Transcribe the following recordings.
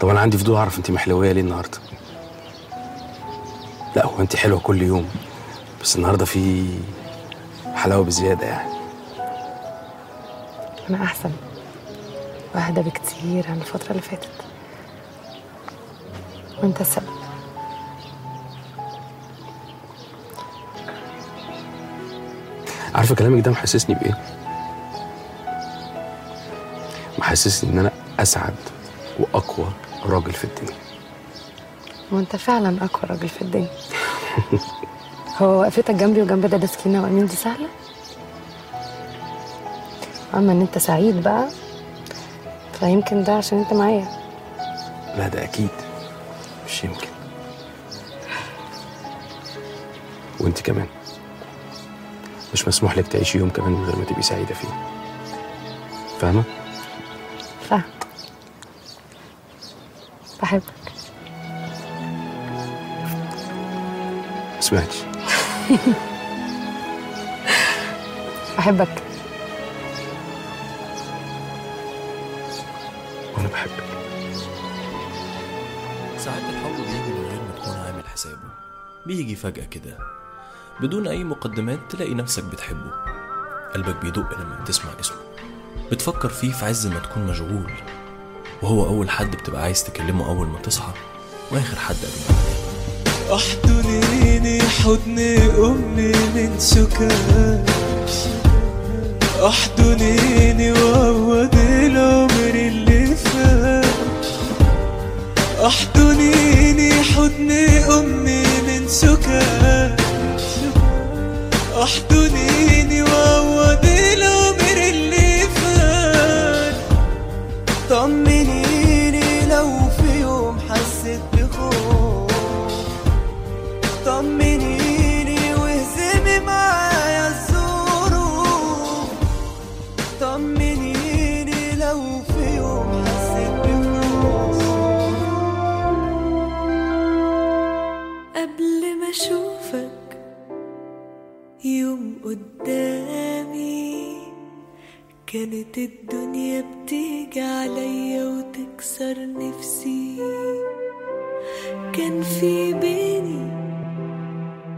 طب أنا عندي فضول أعرف أنت محلوية ليه النهارده؟ لا هو أنت حلوة كل يوم بس النهارده في حلاوة بزيادة يعني. أنا أحسن واهدى بكتير عن الفترة اللي فاتت. وأنت السبب عارفة كلامك ده محسسني بإيه؟ محسسني إن أنا أسعد وأقوى راجل في الدنيا وانت فعلا أقوى راجل في الدنيا هو وقفتك جنبي وجنب دادا سكينة وأمين دي سهلة؟ أما إن أنت سعيد بقى فيمكن ده عشان أنت معايا. لا ده أكيد. مش يمكن. وأنت كمان. مش مسموح لك تعيشي يوم كمان من غير ما تبقي سعيدة فيه. فاهمة؟ بحبك ما سمعتش. بحبك وأنا بحبك. ساعات الحب بيجي من غير ما تكون عامل حسابه. بيجي فجأة كده. بدون أي مقدمات تلاقي نفسك بتحبه. قلبك بيدق لما بتسمع اسمه. بتفكر فيه في عز ما تكون مشغول. وهو أول حد بتبقى عايز تكلمه أول ما تصحى وآخر حد قبل ما تنام. احضنيني حضن امي من سكاش احضنيني وعوض العمر اللي فات. احضنيني حضن امي من سكاش احضنيني كانت الدنيا بتيجي عليا وتكسر نفسي. كان في بيني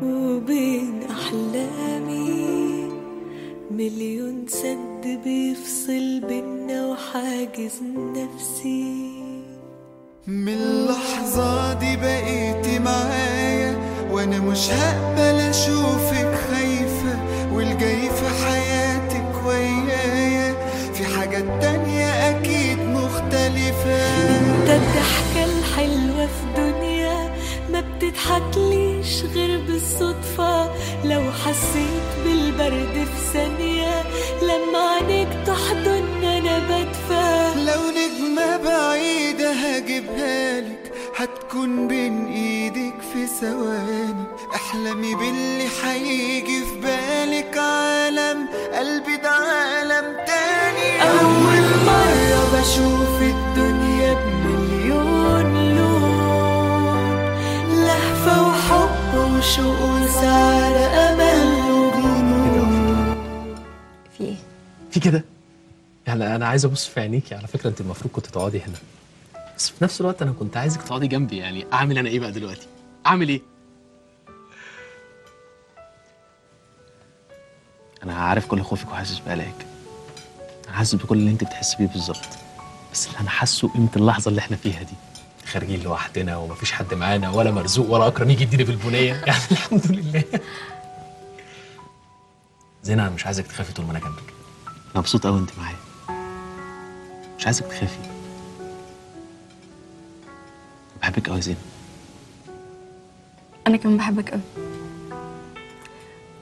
وبين أحلامي مليون سد بيفصل بينا وحاجز نفسي. من اللحظة دي بقيتي معايا وأنا مش هقبل أشوفك خايفة. تانية أكيد مختلفة. انت الضحكة الحلوة في دنيا ما بتضحكليش غير بالصدفة. لو حسيت بالبرد في ثانية لما عينيك تحضن أنا بدفى. لو نجمة بعيدة هجيبها لك هتكون بين إيدك في ثواني. احلمي باللي هيجي في بالك عالم قلبي ده عالم تاني. أول مرة بشوف الدنيا بمليون لون لهفة وحب وشوق وسعادة أمل وجنون في إيه؟ في كده؟ يعني أنا عايز أبص في عينيكي. على فكرة أنت المفروض كنت تقعدي هنا. بس في نفس الوقت أنا كنت عايزك تقعدي جنبي. يعني أعمل أنا إيه بقى دلوقتي؟ أعمل إيه؟ أنا عارف كل خوفك وحاسس بقلقك. حاسس بكل اللي انت بتحس بيه بالظبط. بس اللي أنا حاسه قيمة اللحظة اللي إحنا فيها دي. خارجين لوحدنا ومفيش حد معانا ولا مرزوق ولا أكرم يجي يديني بالبنية. يعني الحمد لله. زينة أنا مش عايزك تخافي طول ما أنا جنبك. أنا مبسوط قوي أنت معايا. مش عايزك تخافي. بحبك قوي زينة. أنا كمان بحبك قوي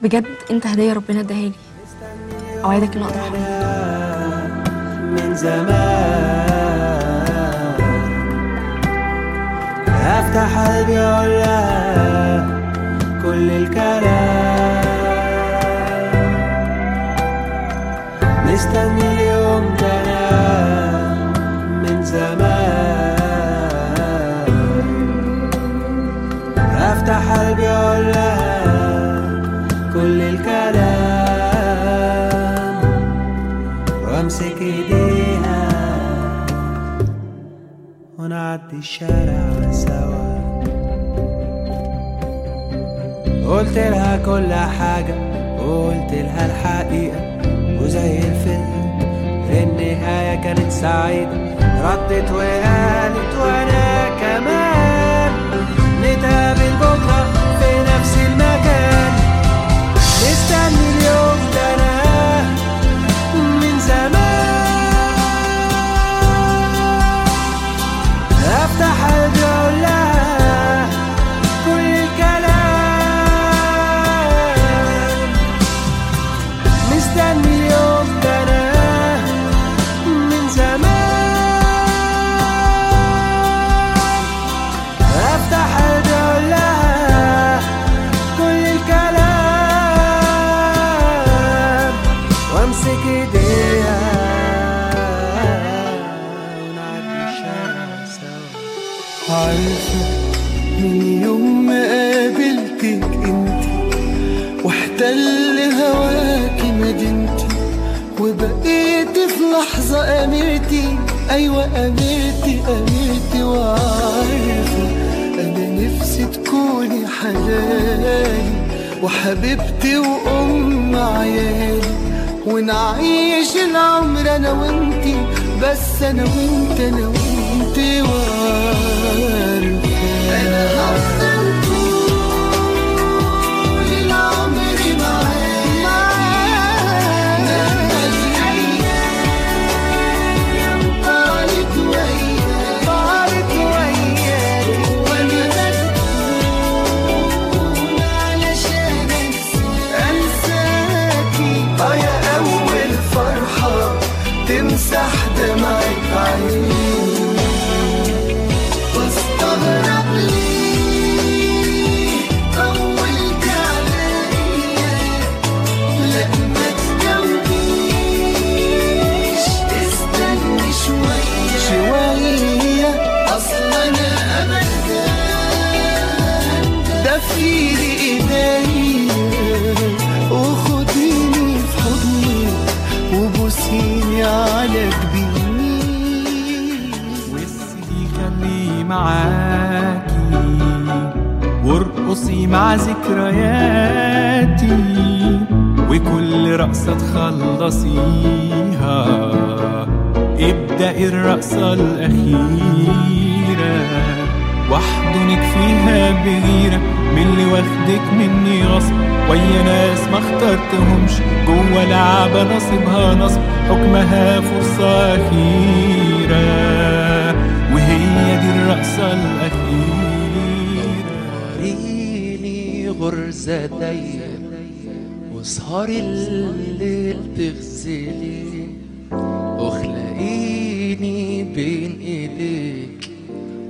بجد أنت هدية ربنا اداها لي. أوعدك ان أقدر احميك من زمان. افتح قلبي أقول لها كل الكلام. مستني ونعدي الشارع سوا. قلت لها كل حاجة وقلت لها الحقيقة. وزي الفيلم في النهاية كانت سعيدة. ردت وقالت وأنا كمان. وارقصي مع ذكرياتي وكل رقصة تخلصيها. ابدأي الرقصة الأخيرة. واحضنك فيها بغيرة من اللي واخدك مني غصب. ويا ناس ما اخترتهمش جوه لعبة نصيبها نصب. حكمها فرصة أخيرة. دايرة واسهري الليل تغسلي واخلقيني بين إيديك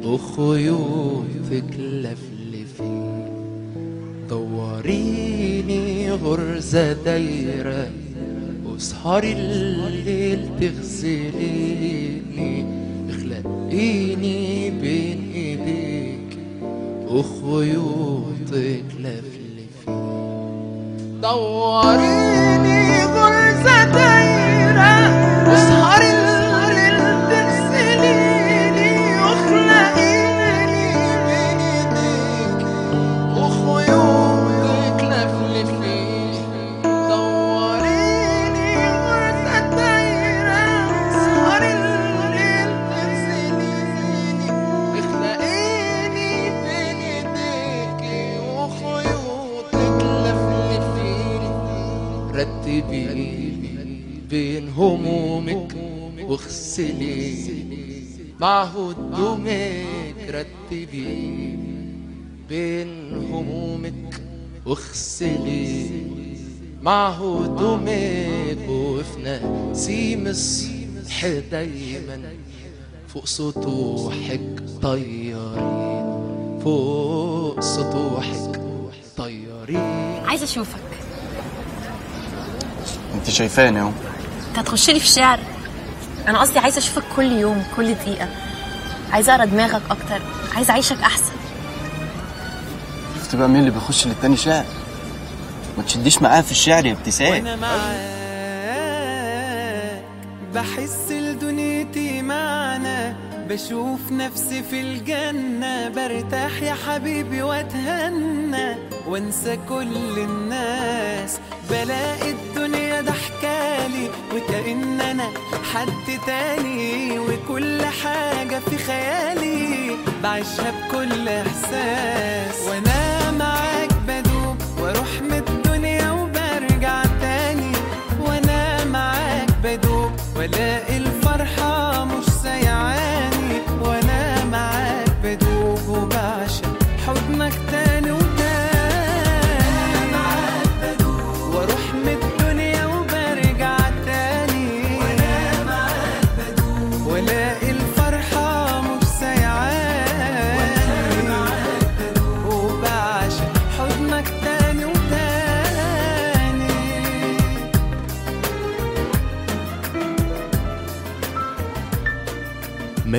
وخيوطك لفلفي. دوريني غرزة دايرة واسهري الليل تغسليني أخلقيني بين إيديك وخيوطك لفلفي. دوريني غرزة واغسلي مع هدومك رتبيني بين همومك واغسلي مع هدومك وفي نسيم الصبح دايما فوق سطوحك طيارين فوق سطوحك طيارين عايزة أشوفك. أنت شايفاني أهو. أنت هتخش لي في الشعر. أنا قصدي عايزة أشوفك كل يوم كل دقيقة. عايزة أقرأ دماغك أكتر. عايزة أعيشك أحسن. شفت بقى مين اللي بيخش للتاني شعر؟ ما تشديش معاها في الشعر يا ابتسام. وأنا معاك بحس لدنيتي معنى. بشوف نفسي في الجنة برتاح يا حبيبي وأتهنى. وأنسى كل الناس بلاقي الدنيا ضحكالي وكأن أنا حد تاني وكل حاجة في خيالي. بعيشها بكل إحساس. وأنا معاك بدوب وأروح من الدنيا وبرجع تاني. وأنا معاك بدوب وألاقي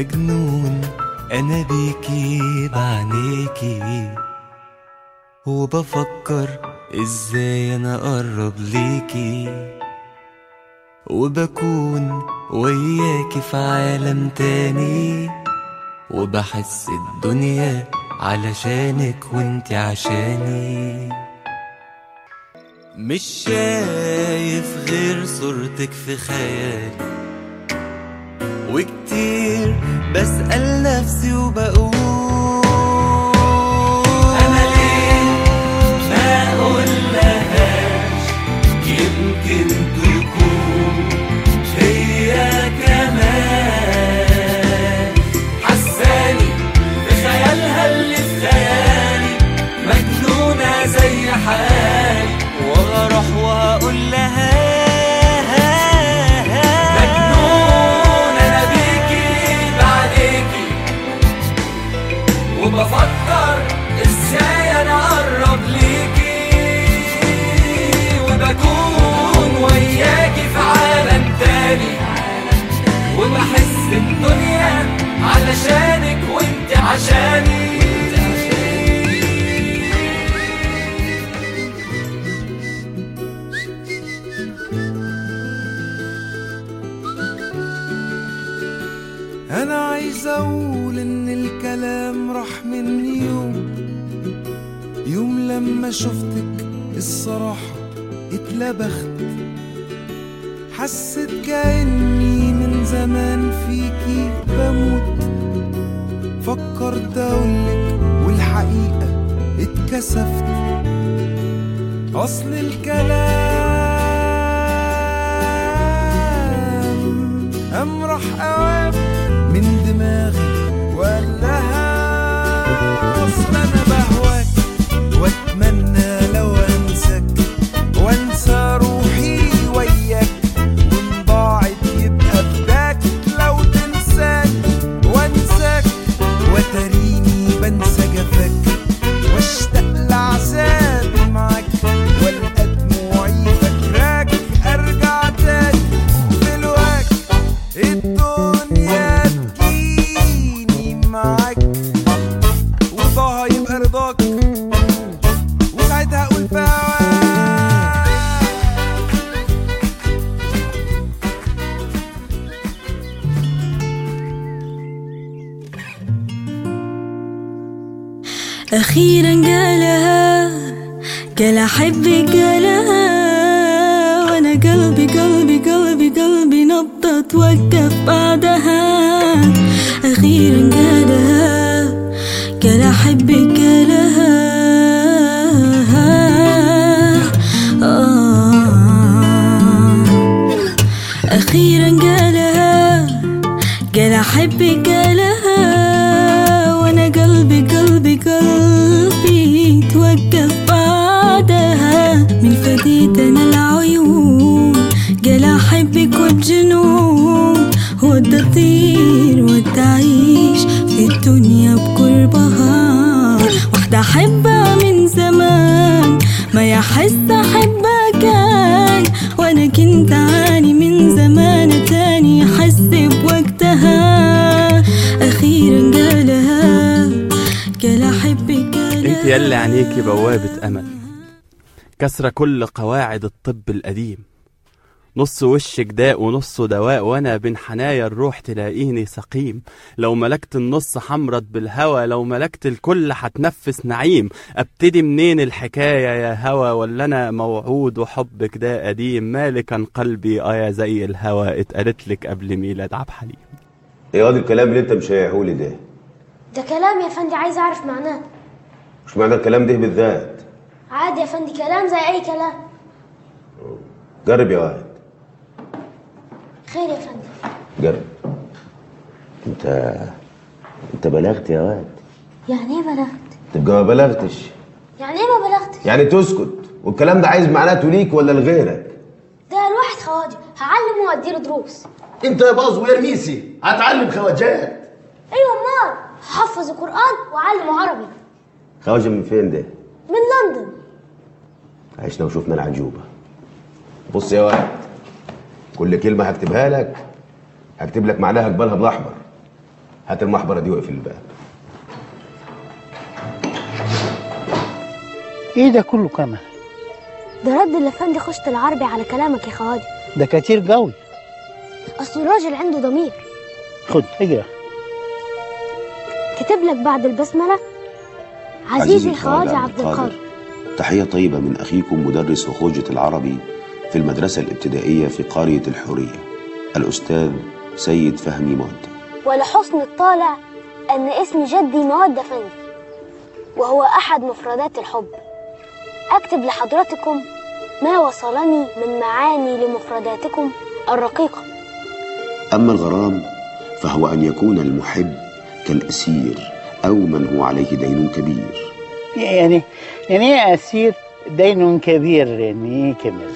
مجنون. أنا بيكي بعنيكي وبفكر إزاي أنا أقرب ليكي. وبكون وياكي في عالم تاني. وبحس الدنيا علشانك وانت عشاني. مش شايف غير صورتك في خيالي. وكتير بسأل نفسي وبقول عشاني. أنا عايز أقول إن الكلام راح مني يوم يوم لما شفتك الصراحة اتلبخت. حسيت كأني من زمان فيكي بموت. النهاردة أقولك والحقيقة اتكسفت. أصل الكلام أمرح أمرح عينيكي بوابة أمل. كسر كل قواعد الطب القديم نص وشك داء ونصه دواء وأنا بين حنايا الروح تلاقيني سقيم. لو ملكت النص حمرت بالهوى لو ملكت الكل حتنفس نعيم. أبتدي منين الحكاية يا هوى؟ ولا أنا موعود وحبك ده قديم مالكا قلبي؟ آه يا زي الهوى اتقالت لك قبل ميلاد عبد الحليم. إيه الكلام اللي أنت مش لي ده. ده كلام يا فندي عايز أعرف معناه. مش معنى الكلام ده بالذات. عادي يا فندي كلام زي أي كلام. جرب يا واد خير يا فندي جرب. انت انت بلغت يا واد يعني إيه بلغت؟ تبقى ما بلغتش. يعني إيه ما بلغتش؟ يعني تسكت. والكلام ده عايز معناته ليك ولا لغيرك؟ ده الواحد خواجه. هعلمه وأديله دروس. انت يا باظ ويا رميسي هتعلم خواجات. أيوه أمال. هحفظ القران واعلمه عربي. خواجه من فين ده؟ من لندن. عشنا وشفنا العجوبة. بص يا واد كل كلمة هكتبها لك هكتب لك معناها قبالها بالأحمر هات المحبرة دي واقفل الباب. إيه ده كله كمان ده رد الافندي خشت العربي على كلامك يا خواجه. ده كتير قوي. أصل الراجل عنده ضمير. خد اقرأ. كتب لك بعد البسملة عزيزي الخواجه عبد القادر. تحية طيبة من أخيكم مدرس وخوجة العربي في المدرسة الابتدائية في قرية الحورية الأستاذ سيد فهمي مود ولحسن الطالع أن اسم جدي مواد افندي وهو أحد مفردات الحب. أكتب لحضرتكم ما وصلني من معاني لمفرداتكم الرقيقة. أما الغرام فهو أن يكون المحب كالأسير. أو من هو عليه دين كبير. يعني يعني إيه أسير دين كبير يعني إيه كمل.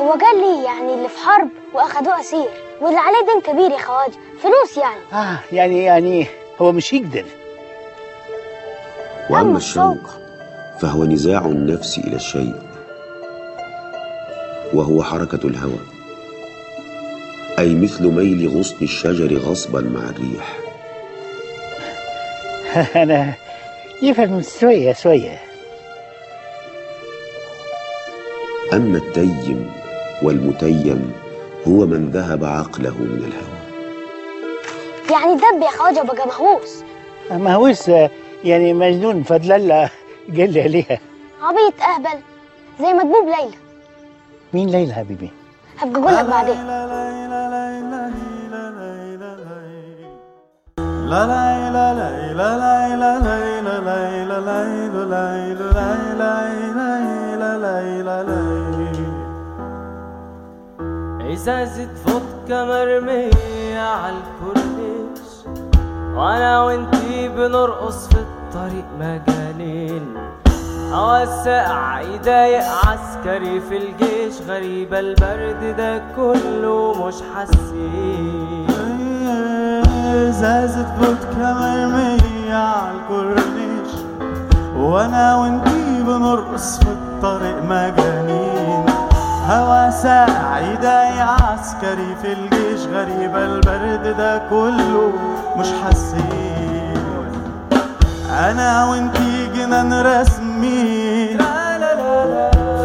هو قال لي يعني اللي في حرب واخدوه أسير واللي عليه دين كبير يا خواجه فلوس يعني. آه يعني يعني هو مش يقدر. وأما الشوق فهو نزاع النفس إلى الشيء وهو حركة الهوى. أي مثل ميل غصن الشجر غصبا مع الريح. أنا يفهم شوية شوية. أما التيم والمتيم هو من ذهب عقله من الهوى. يعني الدب يا خواجه بقى مهووس. مهووس يعني مجنون فضل الله قال لي عليها. عبيط أهبل زي مدبوب ليلى. مين ليلى حبيبي؟ هبقى أقول لك بعدين. لا لا لا لا لا لا لا لا لا لا لا لا لا لا ازازة فودكا مرمية على الكورنيش وأنا وانتي بنرقص في الطريق مجانين الساقع يضايق عسكري في الجيش غريبة البرد ده كله مش حاسين ازازة فودكا مرمية على الكورنيش. وأنا وإنتي بنرقص في الطريق مجانين. هوا ساقع يضايق عسكري في الجيش غريبة البرد ده كله مش حاسين. أنا وإنتي جنان رسمي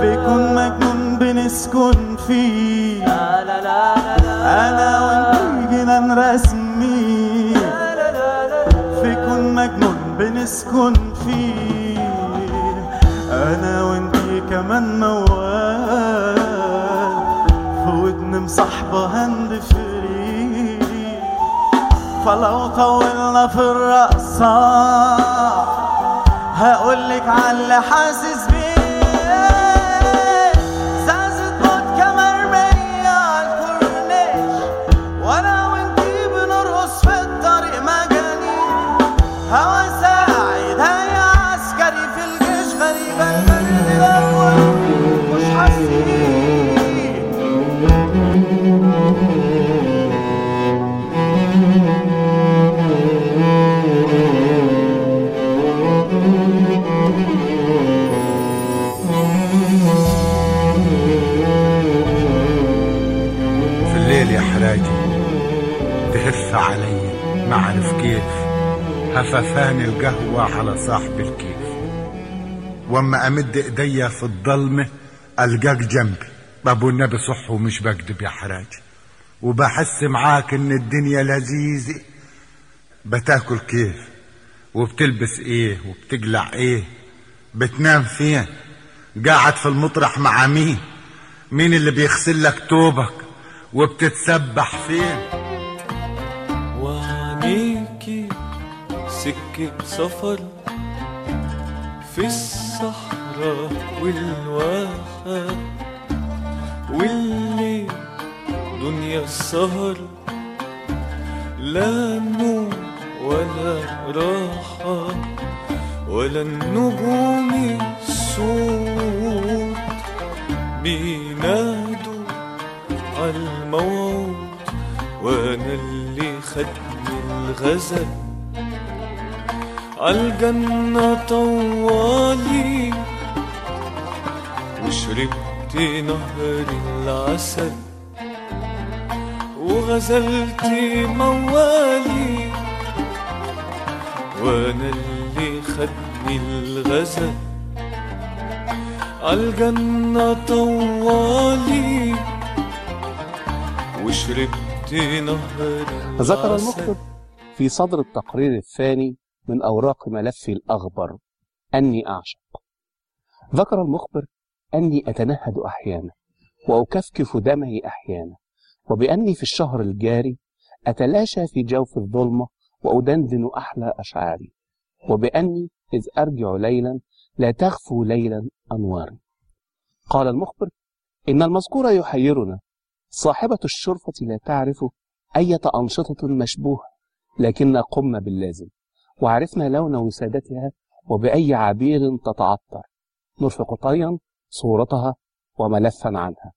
فيكون مجنون بنسكن فيه. أنا وإنتي جنان رسمي بنسكن فيه. أنا وإنتي كمان موال في ودن مصاحبة hand free فلو طولنا في الرقصة هقولك على اللي حاسس تهف علي ما اعرف كيف هففان القهوة على صاحب الكيف. وأما أمد ايديا في الضلمة ألقاك جنبي. طب والنبي صح ومش بكذب يا حراجي وبحس معاك إن الدنيا لذيذة. بتاكل كيف؟ وبتلبس إيه؟ وبتقلع إيه؟ بتنام فين؟ قاعد في المطرح مع مين؟ مين اللي بيغسل لك توبك؟ وبتتسبح فين؟ سكة سفر في الصحراء والواحة والليل دنيا السهر لا نوم ولا راحة ولا النجوم السود بينادوا عالموعود وأنا اللي خدني الغزل. عالجنة طوالي وشربت نهر العسل وغزلت موالي. وأنا اللي خدني الغزل. عالجنة طوالي وشربت نهر ذكر العسل. المخبر في صدر التقرير الثاني من أوراق ملفي الأخبر أني أعشق. ذكر المخبر أني أتنهد أحيانا وأكفكف دمعي أحيانا وبأني في الشهر الجاري أتلاشى في جوف الظلمة وأدندن أحلى أشعاري وبأني إذ أرجع ليلا لا تغفو ليلا أنواري. قال المخبر إن المذكور يحيرنا. صاحبة الشرفة لا تعرف أية أنشطة مشبوهة لكن قمنا باللازم. وعرفنا لون وسادتها وبأي عبير تتعطر. نرفق طيا صورتها وملفا عنها.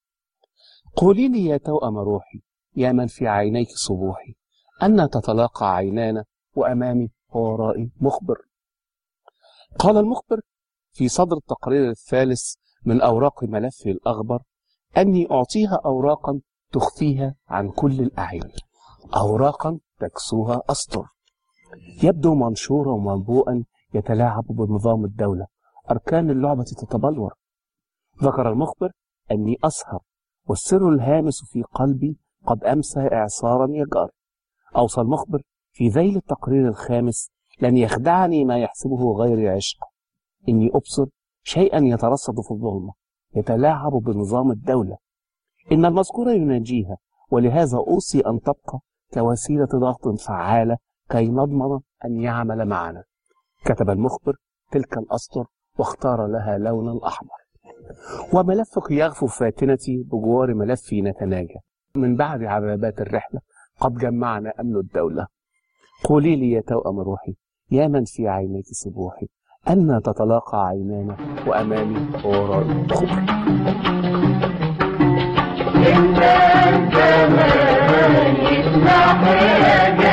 قولي لي يا توأم روحي يا من في عينيك صبوحي أن تتلاقى عينانا وأمامي وورائي مخبر. قال المخبر في صدر التقرير الثالث من أوراق ملفه الأخبر أني أعطيها أوراقا تخفيها عن كل الأعين. أوراقا تكسوها أسطر. يبدو منشورا ومنبوءا يتلاعب بنظام الدولة. أركان اللعبة تتبلور. ذكر المخبر أني أسهر والسر الهامس في قلبي قد أمسى إعصارا يجار. أوصى المخبر في ذيل التقرير الخامس لن يخدعني ما يحسبه غير عشق. إني أبصر شيئا يترصد في الظلمة يتلاعب بنظام الدولة. إن المذكور يناجيها ولهذا أوصي أن تبقى كوسيلة ضغط فعالة كي نضمن أن يعمل معنا. كتب المخبر تلك الأسطر واختار لها لونا أحمر وملفك يغفو فاتنتي بجوار ملفي نتناجى. من بعد عذابات الرحلة قد جمعنا أمن الدولة. قولي لي يا توأم روحي يا من في عينيك صبوحي؟ أن تتلاقى عينانا وأمامي وورائي انت الزمان اسمح يا جميل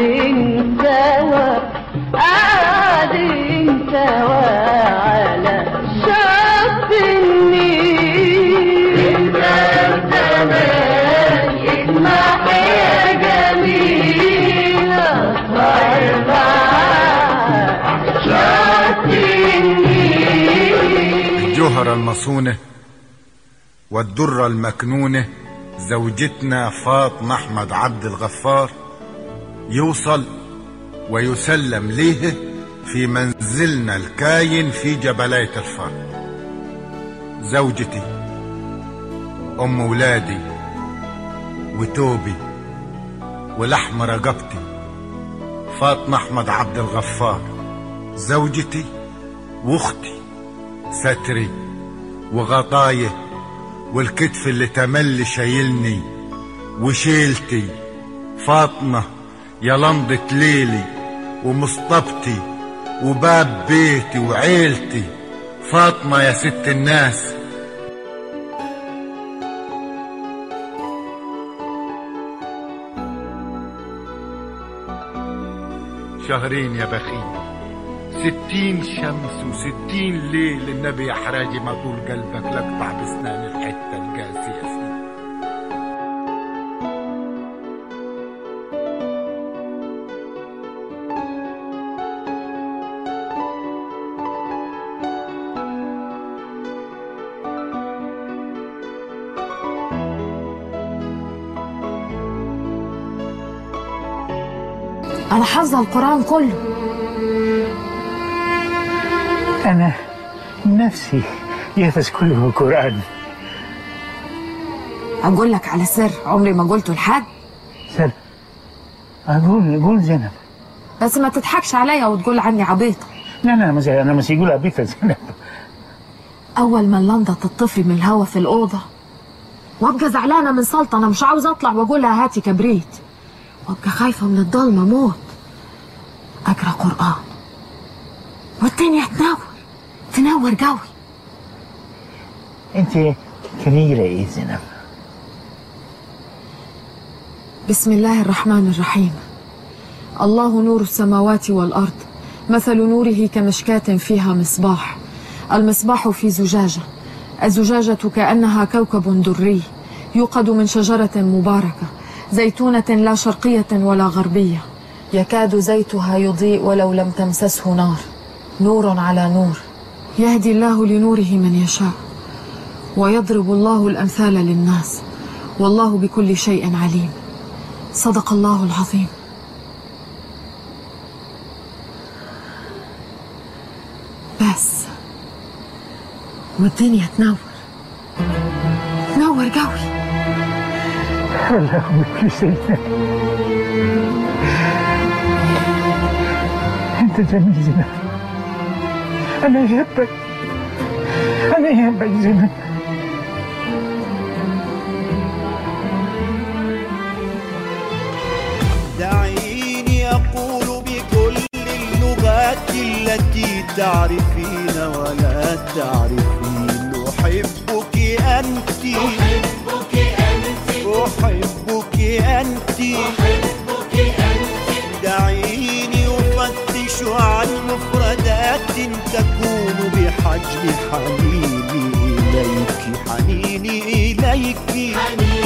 قاعدين سوا قاعدين سوا على شط النيل. انت الزمان اسمح يا جميل معاك شط النيل الجوهرة المصونة والدرة المكنونة زوجتنا فاطمة أحمد عبد الغفار يوصل ويسلم ليه في منزلنا الكاين في جبلية الفار. زوجتي أم ولادي وتوبي ولحم رقبتي فاطمة أحمد عبد الغفار. زوجتي وأختي ستري وغطايه والكتف اللي تملي شايلني وشيلتي فاطمة يا لمضة ليلي ومصطبتي وباب بيتي وعيلتي. فاطمة يا ست الناس. شهرين يا بخيل ستين شمس وستين ليل النبي يا حراجي ما طول قلبك لقطع بسنان الحتة القاسية. أنا حافظة القرآن كله. أنا نفسي يحفظ كله القرآن. أقول لك على سر عمري ما قلته لحد. سر أقول قول زينب. بس ما تضحكش عليا وتقول عني عبيطة. لا لا مش أنا مش يقول أبيك زينب. أول ما اللندة تطفي من الهوا في الأوضة وأبقى زعلانة من سلطة أنا مش عاوز أطلع وأقولها هاتي كبريت. وأبقى خايفة من الضلمة موت. أقرأ قرآن. والدنيا تنور تنور قوي. أنت كبيرة إيه زينب؟ بسم الله الرحمن الرحيم. الله نور السماوات والأرض مثل نوره كمشكاة فيها مصباح. المصباح في زجاجة. الزجاجة كأنها كوكب دري يوقد من شجرة مباركة زيتونة لا شرقية ولا غربية. يكاد زيتها يضيء ولو لم تمسسه نار. نور على نور. يهدي الله لنوره من يشاء ويضرب الله الأمثال للناس. والله بكل شيء عليم. صدق الله العظيم. بس. والدنيا تنور. تنور قوي. الله بكل زينب أنا أحبك أنا أحبك زينب دعيني أقول بكل اللغات التي تعرفين ولا تعرفين. أحبك أنت أحبك أنت. أحبك أنت. أحبك أنت. تكون بحجم حنيني إليك حنيني إليك. حنيني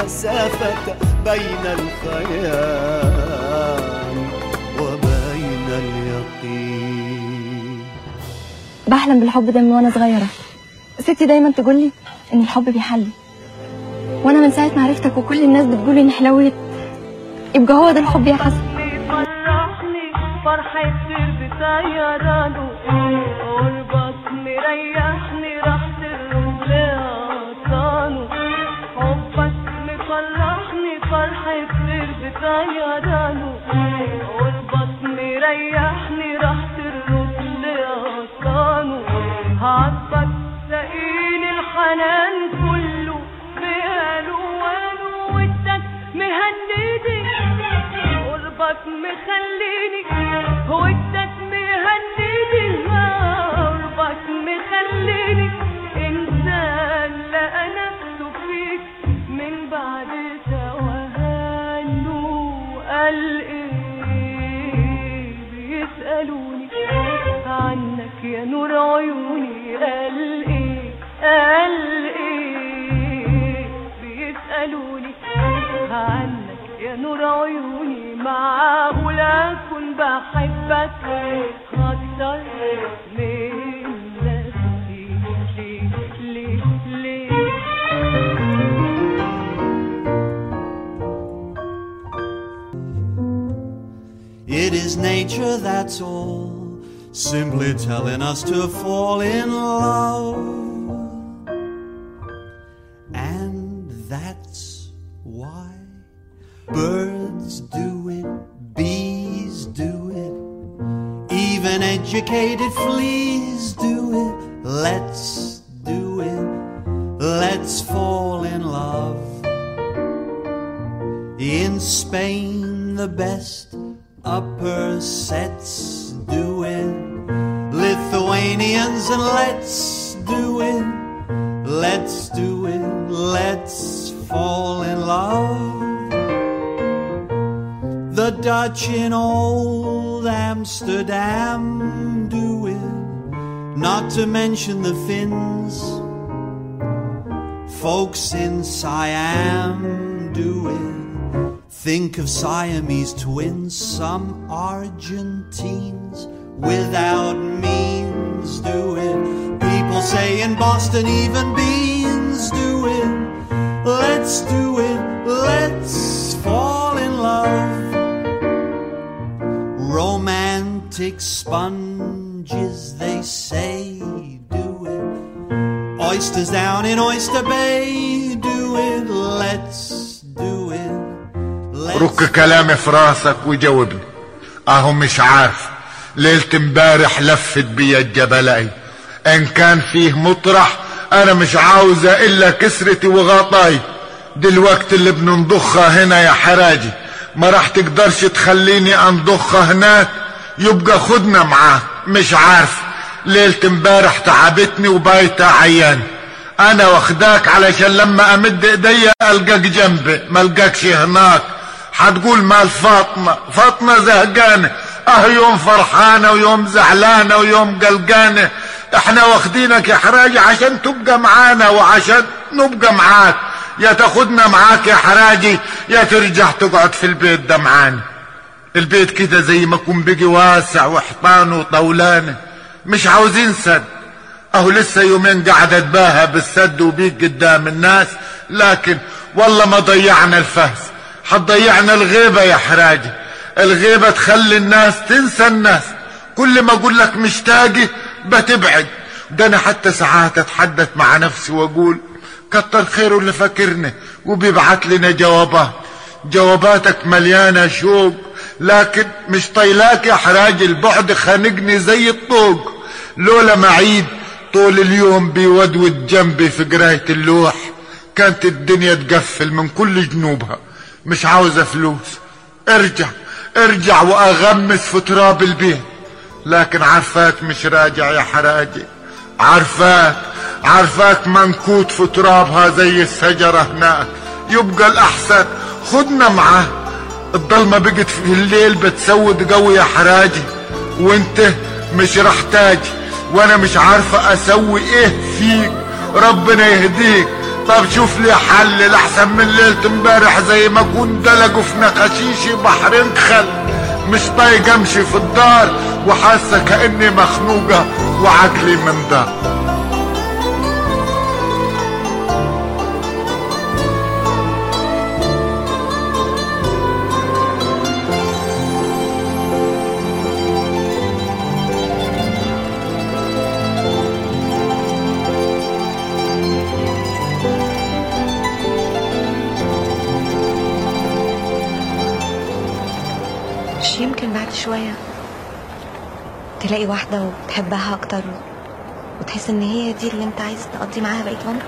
المسافة بين الخيال وبين اليقين. بحلم بالحب ده من وأنا صغيرة. ستي دايما تقول لي إن الحب بيحلي وأنا من ساعة ما عرفتك وكل الناس بتقول اني حلويت يبقى هو ده الحب يا حسن. سر بطيرانه قربك بطيرانه قربك مريحني راح لأغصانه عطفك سقيني الحنان كله بألوانه ودك مهندني قربك مخليني ودك مهندني قربك مخليني إنسان لقى نفسه فيك من بعد قال إيه بيسألوني عنك يا نور عيوني قال إيه قال إيه بيسألوني عنك يا نور عيوني معقول أكون بحبك. بس أكتر من nature, that's all, simply telling us to fall in love. And that's why birds do it, bees do it, even educated fleas mention the Finns. Folks in Siam do it. Think of Siamese twins, some Argentines without means do it. People say in Boston, even beans do it. Let's do it, let's fall in love. Romantic sponges, they say, do it. Oysters down in Oyster Bay, do it, let's do it. رك كلامي في راسك وجاوبني. أهو مش عارف. ليلة امبارح لفت بيا الجبلاي إن كان فيه مطرح أنا مش عاوزة إلا كسرتي وغطاي. دلوقتي اللي بننضخها هنا يا حراجي. ما راح تقدرش تخليني أنضخها هناك. يبقى خدنا معاه. مش عارف. ليلة امبارح تعبتني وبايتة عيان. أنا واخداك علشان لما أمد ايديا ألقاك جنبي. ما ألقاكش هناك. هتقول مال فاطمة. فاطمة زهقانة. أه يوم فرحانة ويوم زعلانة ويوم قلقانة. إحنا واخدينك يا حراجي عشان تبقى معانا وعشان نبقى معاك. يا تاخدنا معاك يا حراجي. يا ترجع تقعد في البيت ده البيت كده زي ما يكون بيجي واسع وحيطان وطولانة مش عاوزين سد. أهو لسه يومين قاعد اتباهى بالسد وبيك قدام الناس. لكن والله ما ضيعنا الفهس. حتضيعنا الغيبة يا حراجي الغيبة تخلي الناس تنسى الناس. كل ما أقول لك مشتاقي بتبعد. ده أنا حتى ساعات أتحدث مع نفسي وأقول كتر خيره اللي فاكرني وبيبعت لنا جوابات. جواباتك مليانة شوق. لكن مش طيلاك يا حراج البعد خانقني زي الطوق. لولا معيد طول اليوم بيودود جنبي في قراية اللوح. كانت الدنيا تقفل من كل جنوبها. مش عاوزة فلوس. ارجع ارجع وأغمس في تراب البيت. لكن عارفاك مش راجع يا حراجي عارفاك عارفاك منكوت في ترابها زي الشجرة هناك. يبقى الأحسن خدنا معاه. الضلمة بقت في الليل بتسود قوي يا حراجي. وانت مش راح تاجي وأنا مش عارفة أسوي إيه فيك. ربنا يهديك. طب شوف لي حل لحسن من ليلة امبارح زي ما كنت دلقوا في نقاشيشي بحرين خل مش طايق امشي في الدار. وحاسة كأني مخنوقة وعقلي من دار تلاقي واحدة وتحبها أكتر وتحس إن هي دي اللي أنت عايز تقضي معاها بقية عمرك؟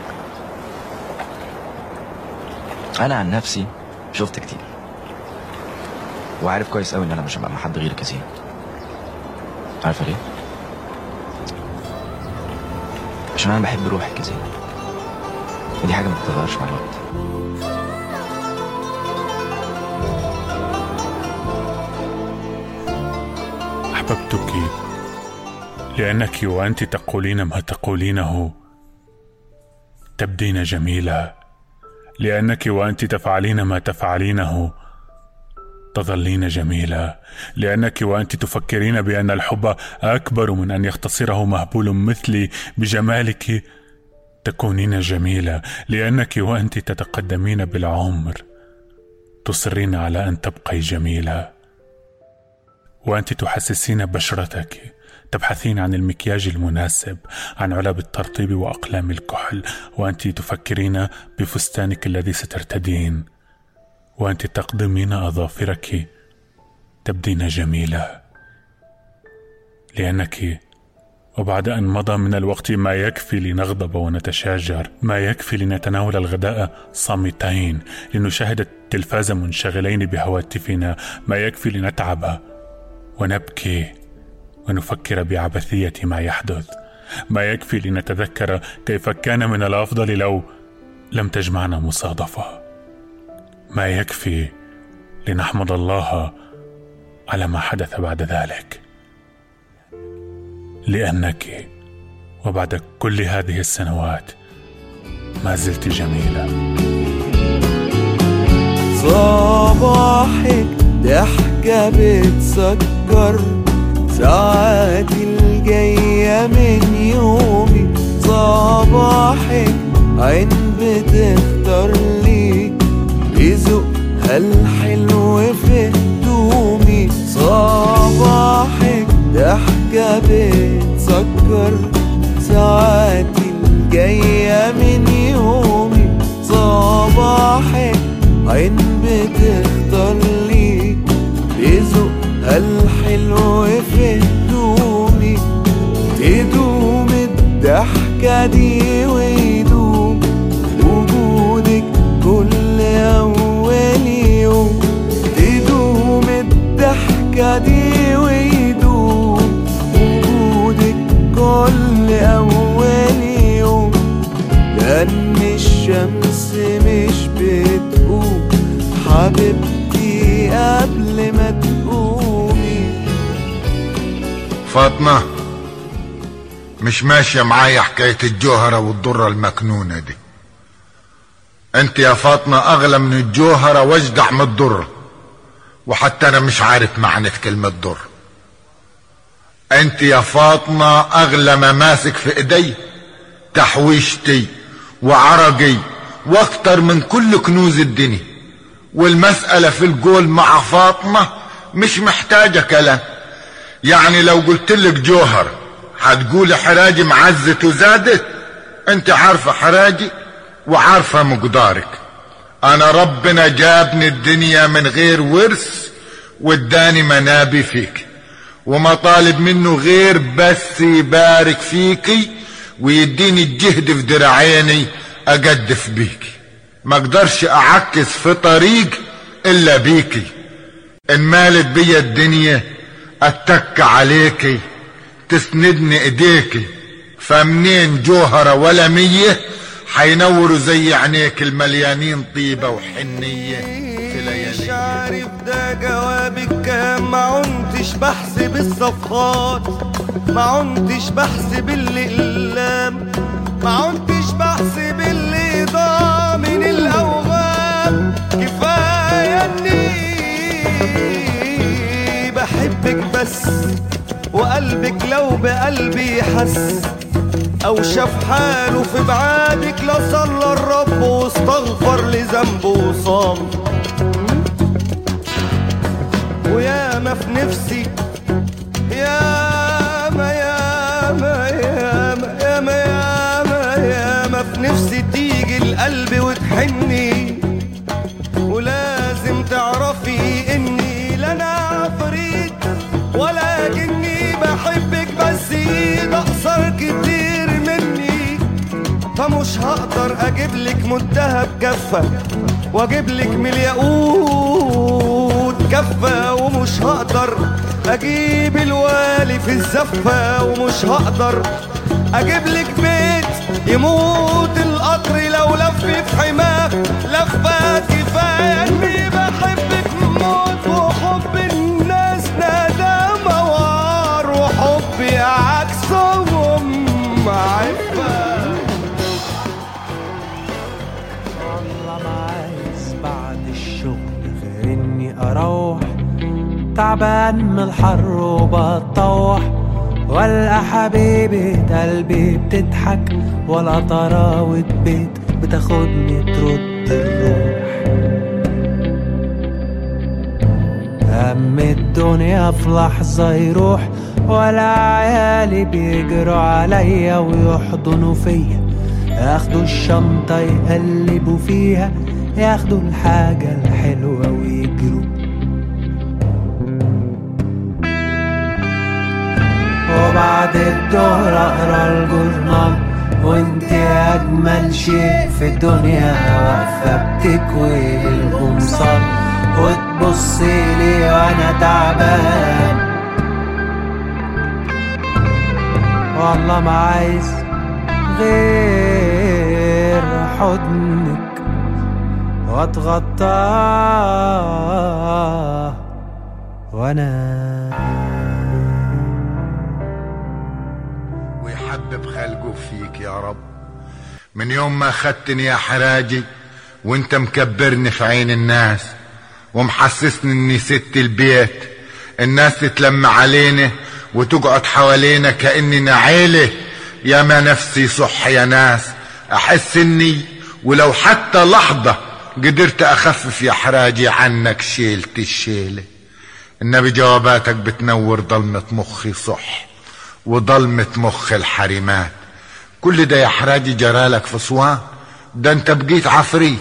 أنا عن نفسي شفت كتير. وعارف كويس قوي إن أنا مش هبقى مع حد غيرك يا زين عارفة ليه؟ عشان أنا بحب روحك يا ودي حاجة ما بتتغيرش مع الوقت. أحببتك لأنك وأنت تقولين ما تقولينه. تبدين جميلة. لأنك وأنت تفعلين ما تفعلينه. تظلين جميلة. لأنك وأنت تفكرين بأن الحب أكبر من أن يختصره مهبول مثلي بجمالك. تكونين جميلة. لأنك وأنت تتقدمين بالعمر. تصرين على أن تبقي جميلة. وأنت تحسسين بشرتك. تبحثين عن المكياج المناسب عن علب الترطيب وأقلام الكحل وأنت تفكرين بفستانك الذي سترتدين. وأنت تقدمين أظافرك. تبدين جميلة. لأنك وبعد أن مضى من الوقت ما يكفي لنغضب ونتشاجر ما يكفي لنتناول الغداء صامتين لنشاهد التلفاز منشغلين بهواتفنا ما يكفي لنتعب ونبكي. ونفكر بعبثية ما يحدث. ما يكفي لنتذكر كيف كان من الأفضل لو لم تجمعنا مصادفة. ما يكفي لنحمد الله على ما حدث بعد ذلك. لأنك وبعد كل هذه السنوات ما زلت جميلة صباحك ضحكة بتسكر. ساعاتي الجاية من يومي صباحك عين بتختار لي بذوقها الحلو في هدومي. صباحك ضحكة بتسكر. ساعاتي الجاية من يومي صباحك عين بتختار لي. الحلو في هدومي تدوم الضحكة دي ويدوم وجودك كل أول يوم. تدوم الضحكة دي ويدوم وجودك كل أول يوم. لأن الشمس مش بتقوم حبيبتي قبل فاطمة مش ماشية معايا حكاية الجوهرة والضرة المكنونة دي. أنت يا فاطمة أغلى من الجوهرة واجدع من الضرة وحتى أنا مش عارف معنى كلمة ضر أنت يا فاطمة أغلى ما ماسك في إيدي تحويشتي وعرقي وأكتر من كل كنوز الدنيا. والمسألة في القول مع فاطمة مش محتاجة كلام. يعني لو قلت لك جوهر هتقولي حراجي معزت وزادت انت عارفة حراجي وعارفة مقدارك. انا ربنا جابني الدنيا من غير ورث واداني منابي فيك وما طالب منه غير بس يبارك فيكي ويديني الجهد في دراعيني اجدف بيكي ما أقدرش أعكس في طريق إلا بيكي إن مالت بيا الدنيا أتك عليكي تسندني ايديكي فمنين جوهرة ولا مية حينوروا زي عينيك المليانين طيبة وحنية في مش ليالي. عارف ده جوابك كام ما عنتش بحسب الصفحات ما عنتش بحسب الاقلام ما عنتش بحسب اللي ضاع من الاوهام كفاية اني بحبك بس وقلبك لو بقلبي حس أو شاف حاله في بعادك لصلى الرب واستغفر لذنبه وصام. ويا ما في نفسي يا ما يا ما يا ما يا ما يا ما في نفسي تيجي القلب وتحني. فمش هقدر أجيب لك مدهب كفه وأجيب لك من الياقوت كفه ومش هقدر أجيب الوالي في الزفة ومش هقدر أجيب لك بيت يموت القطر لو لف في حماه لفه كفايه اني بحبك تعبان من الحر وبتطوح والقى حبيبة قلبي بتضحك ولا طراوة بيت بتاخدني ترد الروح. هم الدنيا في لحظة يروح ولا عيالي بيجروا عليا ويحضنوا فيا. ياخدوا الشنطة يقلبوا فيها ياخدوا الحاجة الحلوة ويجروا وبعد الظهر أقرأ الجورنال وإنت أجمل شيء في الدنيا واقفه بتكوي القمصان وتبصي لي وأنا تعبان. والله ما عايز غير حضنك وأتغطاه. وأنا ويحبب خلقه فيك يا رب. من يوم ما خدتني يا حراجي وانت مكبرني في عين الناس ومحسسني اني ست البيت الناس تتلم علينا وتقعد حوالينا كاننا عيله يا ما نفسي صح يا ناس أحس إني ولو حتى لحظة قدرت أخفف يا حراجي عنك شيلت الشيلة. النبي جواباتك بتنور ضلمة مخي صح. وضلمة مخ الحريمات. كل ده يا حراجي جرالك في صوان ده انت بقيت عفريت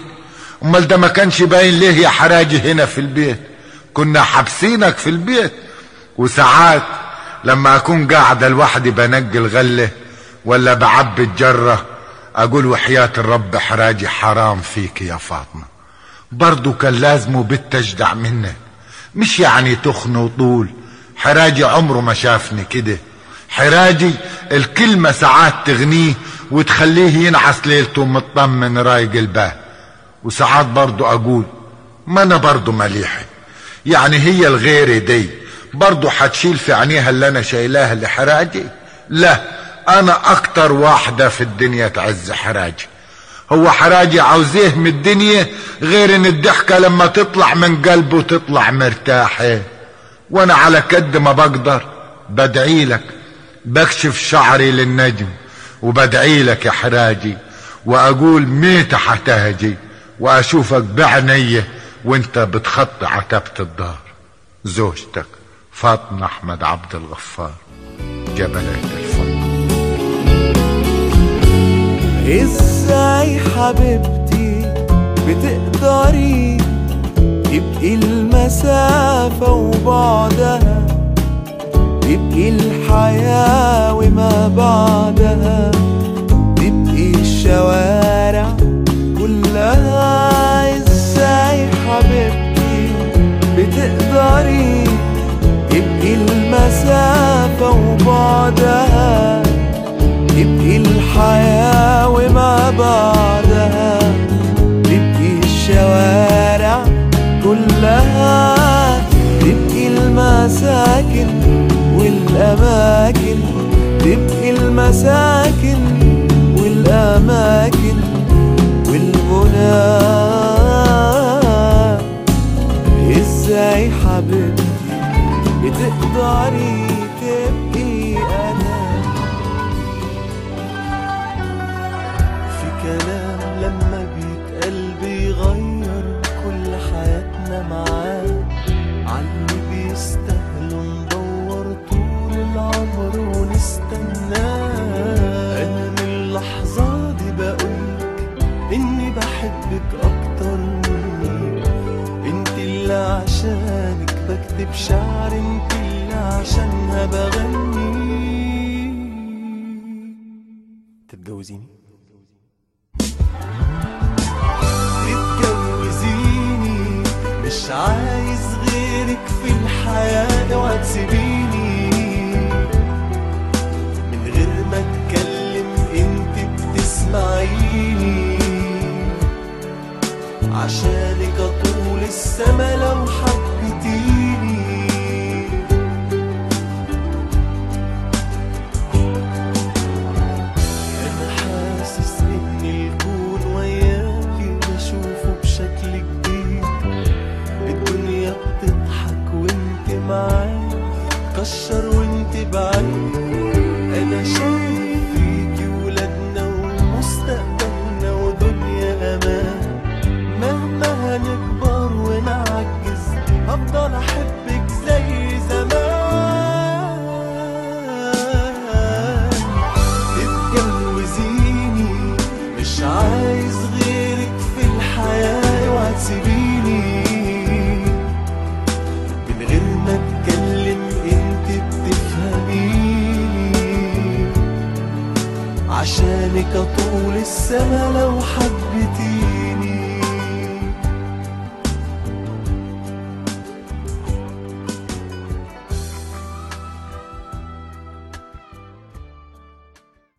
أمال ده ما كانش باين ليه يا حراجي هنا في البيت؟ كنا حابسينك في البيت. وساعات لما أكون قاعدة لوحدي بنقي الغلة ولا بعبي الجرة أقول وحياة الرب حراجي حرام فيك يا فاطمة. برضو كان لازمه بالتجدع منك. مش يعني تخن وطول حراجي عمره ما شافني كده. حراجي الكلمة ساعات تغنيه وتخليه ينعس ليلته مطمن رايق البال وساعات برضو أقول ما أنا برضو مليحة يعني هي الغيرة دي. برضو حتشيل في عينيها اللي أنا شايلاها لحراجي؟ لا أنا أكتر واحدة في الدنيا تعز حراجي. هو حراجي عاوزيه من الدنيا غير إن الضحكة لما تطلع من قلبه تطلع مرتاحة. وأنا على قد ما بقدر بدعي لك. بكشف شعري للنجم وبدعي لك يا حراجي وأقول ميت حتهجي وأشوفك بعنية وانت بتخطي عتبة الدار. زوجتك فاطمة أحمد عبد الغفار جبلة الفضل. إزاي حبيبتي بتقدري تبقي المسافة وبعدها تبقي الحياة وما بعدها. تبقي الشوارع كلها. إزاي حبيبتي بتقدري؟ تبقي المسافة وبعدها. تبقي الحياة والأماكن تبقي المساكن والأماكن والغنى. إزاي حبيبتي بتقدري؟ بكتب شعر اللي عشانها بغني تتجوزيني. تتجوزيني. مش عايز غيرك في الحياة اوعى تسيبيني من غير ما اتكلم انت بتسمعيني. عشانك اطول السما لو حبيتيني السما لو حبتي